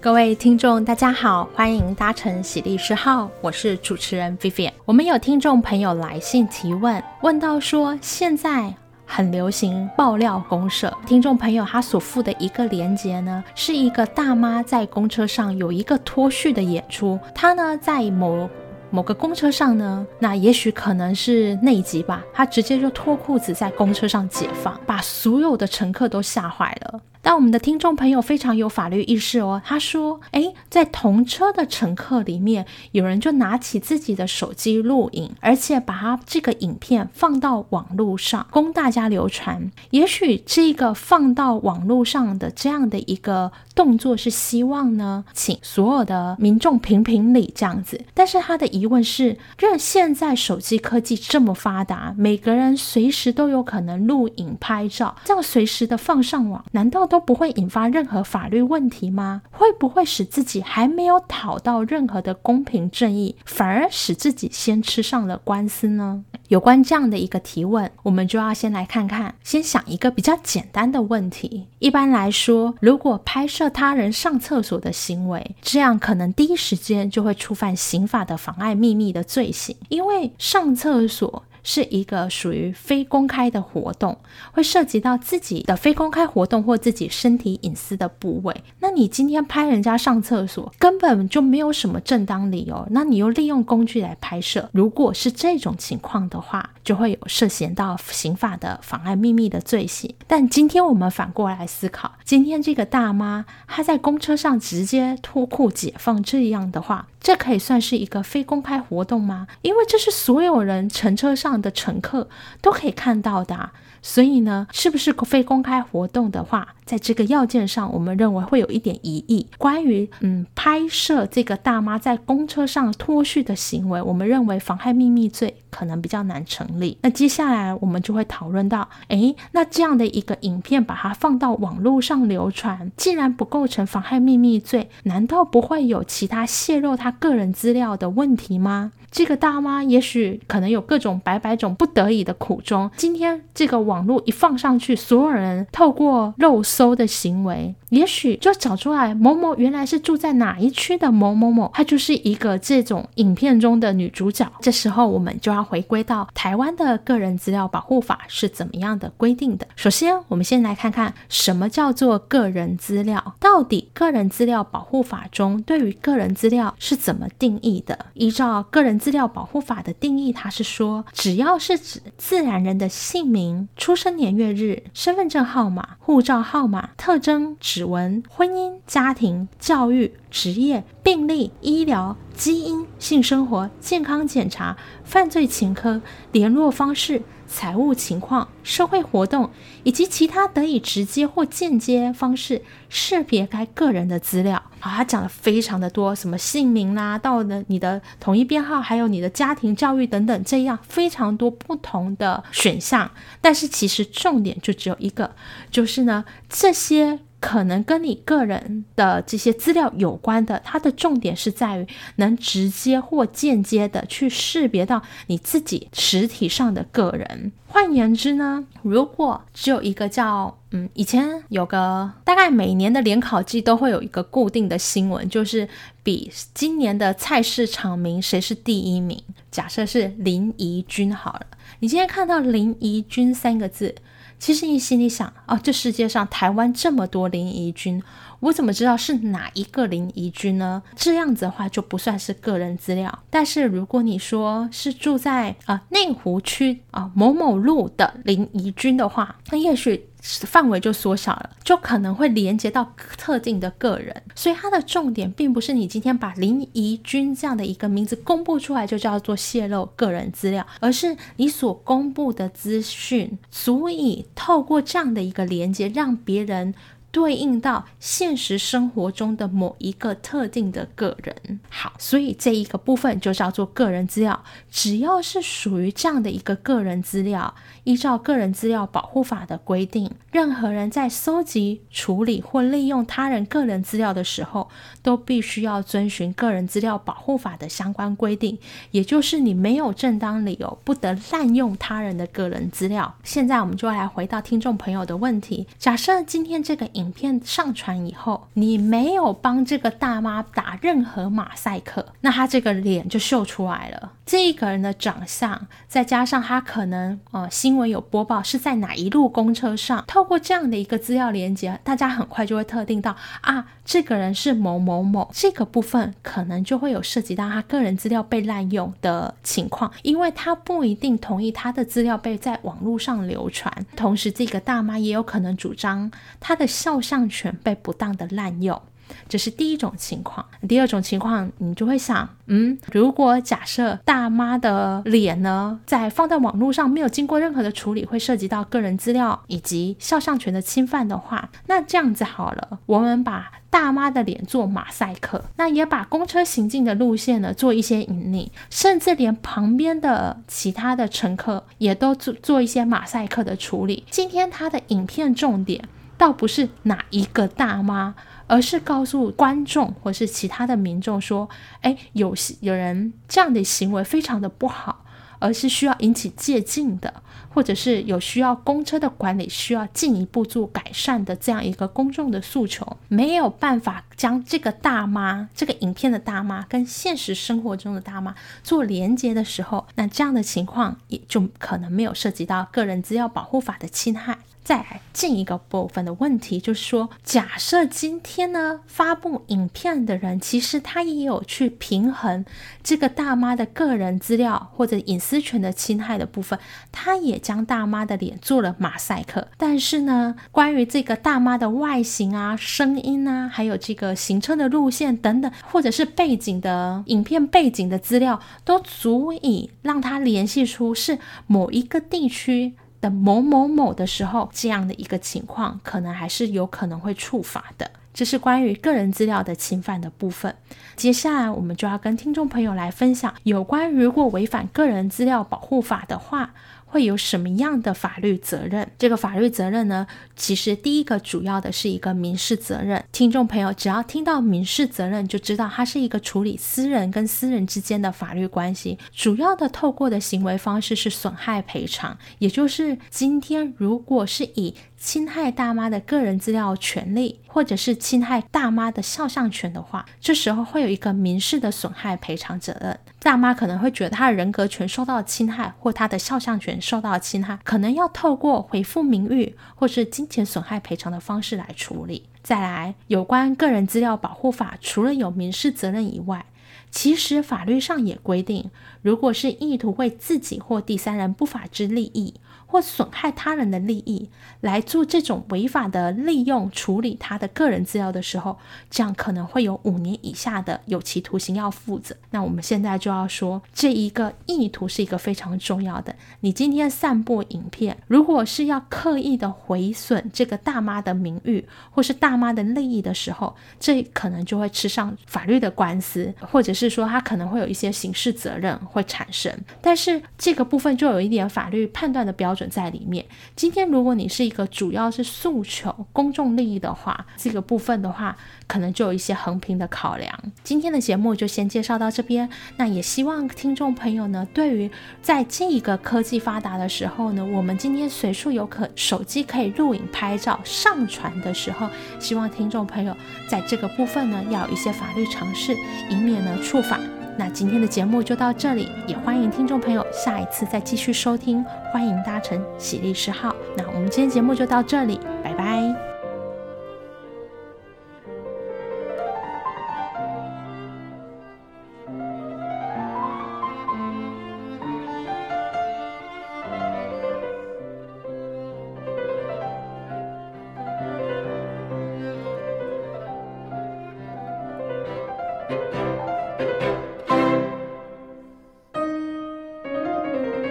各位听众，大家好，欢迎搭乘喜丽诗号，我是主持人 Vivian。我们有听众朋友来信提问，问到说现在很流行爆料公社，听众朋友他所附的一个链接呢，是一个大妈在公车上有一个脱序的演出，她呢在某某个公车上呢，那也许可能是内急吧，她直接就脱裤子在公车上解放，把所有的乘客都吓坏了。但我们的听众朋友非常有法律意识哦，他说：“诶，在同车的乘客里面，有人就拿起自己的手机录影，而且把他这个影片放到网络上供大家流传。也许这个放到网络上的这样的一个动作是希望呢，请所有的民众评评理这样子。但是他的疑问是：这现在手机科技这么发达，每个人随时都有可能录影拍照，这样随时的放上网，难道都？”不会引发任何法律问题吗？会不会使自己还没有讨到任何的公平正义，反而使自己先吃上了官司呢？有关这样的一个提问，我们就要先来看看，先想一个比较简单的问题。一般来说，如果拍摄他人上厕所的行为，这样可能第一时间就会触犯刑法的妨碍秘密的罪行，因为上厕所。是一个属于非公开的活动，会涉及到自己的非公开活动或自己身体隐私的部位。那你今天拍人家上厕所，根本就没有什么正当理由，那你又利用工具来拍摄，如果是这种情况的话，就会有涉嫌到刑法的妨碍秘密的罪行。但今天我们反过来思考，今天这个大妈她在公车上直接脱裤解放这样的话，这可以算是一个非公开活动吗？因为这是所有人乘车上的乘客都可以看到的啊。所以呢，是不是非公开活动的话，在这个要件上，我们认为会有一点疑义。关于嗯拍摄这个大妈在公车上脱序的行为，我们认为妨害秘密罪可能比较难成立。那接下来我们就会讨论到，诶，那这样的一个影片把它放到网络上流传，既然不构成妨害秘密罪，难道不会有其他泄露他个人资料的问题吗？这个大妈也许可能有各种百百种不得已的苦衷。今天这个网络一放上去，所有人透过肉搜的行为，也许就找出来某某原来是住在哪一区的某某某，她就是一个这种影片中的女主角。这时候我们就要回归到台湾的个人资料保护法是怎么样的规定的。首先，我们先来看看什么叫做个人资料，到底个人资料保护法中对于个人资料是怎么定义的？依照个人资料保护法的定义，它是说，只要是指自然人的姓名、出生年月日、身份证号码、护照号码、特征、指纹、婚姻、家庭、教育、职业、病历、医疗、基因、性生活、健康检查、犯罪前科、联络方式。财务情况、社会活动以及其他得以直接或间接方式识别该个人的资料。好，他讲了非常的多，什么姓名啦、到了你的统一编号，还有你的家庭教育等等，这样非常多不同的选项。但是其实重点就只有一个，就是呢，这些。可能跟你个人的这些资料有关的，它的重点是在于能直接或间接的去识别到你自己实体上的个人。换言之呢，如果只有一个叫嗯，以前有个大概每年的联考季都会有一个固定的新闻，就是比今年的菜市场名谁是第一名。假设是林怡君好了，你今天看到林怡君三个字。其实你心里想，啊，这世界上台湾这么多林怡君，我怎么知道是哪一个林怡君呢？这样子的话就不算是个人资料。但是如果你说是住在啊内湖区啊某某路的林怡君的话，那也许。范围就缩小了，就可能会连接到特定的个人，所以它的重点并不是你今天把林怡君这样的一个名字公布出来就叫做泄露个人资料，而是你所公布的资讯足以透过这样的一个连接让别人。对应到现实生活中的某一个特定的个人，好，所以这一个部分就叫做个人资料。只要是属于这样的一个个人资料，依照个人资料保护法的规定，任何人在搜集、处理或利用他人个人资料的时候，都必须要遵循个人资料保护法的相关规定。也就是你没有正当理由，不得滥用他人的个人资料。现在我们就来回到听众朋友的问题：假设今天这个。影片上传以后，你没有帮这个大妈打任何马赛克，那她这个脸就秀出来了。这个人的长相，再加上他可能呃新闻有播报是在哪一路公车上，透过这样的一个资料连接，大家很快就会特定到啊，这个人是某某某。这个部分可能就会有涉及到他个人资料被滥用的情况，因为他不一定同意他的资料被在网络上流传，同时这个大妈也有可能主张他的肖像权被不当的滥用。这是第一种情况，第二种情况，你就会想，嗯，如果假设大妈的脸呢，在放在网络上没有经过任何的处理，会涉及到个人资料以及肖像权的侵犯的话，那这样子好了，我们把大妈的脸做马赛克，那也把公车行进的路线呢做一些隐匿，甚至连旁边的其他的乘客也都做做一些马赛克的处理。今天他的影片重点倒不是哪一个大妈。而是告诉观众或是其他的民众说，哎，有有人这样的行为非常的不好，而是需要引起戒禁的，或者是有需要公车的管理需要进一步做改善的这样一个公众的诉求，没有办法将这个大妈这个影片的大妈跟现实生活中的大妈做连接的时候，那这样的情况也就可能没有涉及到个人资料保护法的侵害。再来进一个部分的问题，就是说，假设今天呢发布影片的人，其实他也有去平衡这个大妈的个人资料或者隐私权的侵害的部分，他也将大妈的脸做了马赛克。但是呢，关于这个大妈的外形啊、声音啊，还有这个行车的路线等等，或者是背景的影片背景的资料，都足以让他联系出是某一个地区。的某某某的时候，这样的一个情况，可能还是有可能会触发的。这是关于个人资料的侵犯的部分。接下来，我们就要跟听众朋友来分享有关如果违反个人资料保护法的话，会有什么样的法律责任？这个法律责任呢，其实第一个主要的是一个民事责任。听众朋友只要听到民事责任，就知道它是一个处理私人跟私人之间的法律关系。主要的透过的行为方式是损害赔偿，也就是今天如果是以侵害大妈的个人资料权利，或者是侵害大妈的肖像权的话，这时候会有一个民事的损害赔偿责任。大妈可能会觉得她的人格权受到侵害，或她的肖像权受到侵害，可能要透过回复名誉或是金钱损害赔偿的方式来处理。再来，有关个人资料保护法，除了有民事责任以外，其实法律上也规定，如果是意图为自己或第三人不法之利益，或损害他人的利益来做这种违法的利用处理他的个人资料的时候，这样可能会有五年以下的有期徒刑要负责。那我们现在就要说，这一个意图是一个非常重要的。你今天散布影片，如果是要刻意的毁损这个大妈的名誉或是大妈的利益的时候，这可能就会吃上法律的官司，或者是说他可能会有一些刑事责任会产生。但是这个部分就有一点法律判断的标准。准在里面。今天，如果你是一个主要是诉求公众利益的话，这个部分的话，可能就有一些横平的考量。今天的节目就先介绍到这边。那也希望听众朋友呢，对于在这一个科技发达的时候呢，我们今天随处有可手机可以录影、拍照、上传的时候，希望听众朋友在这个部分呢，要有一些法律常识，以免呢触法。那今天的节目就到这里，也欢迎听众朋友下一次再继续收听，欢迎搭乘喜力士号。那我们今天节目就到这里，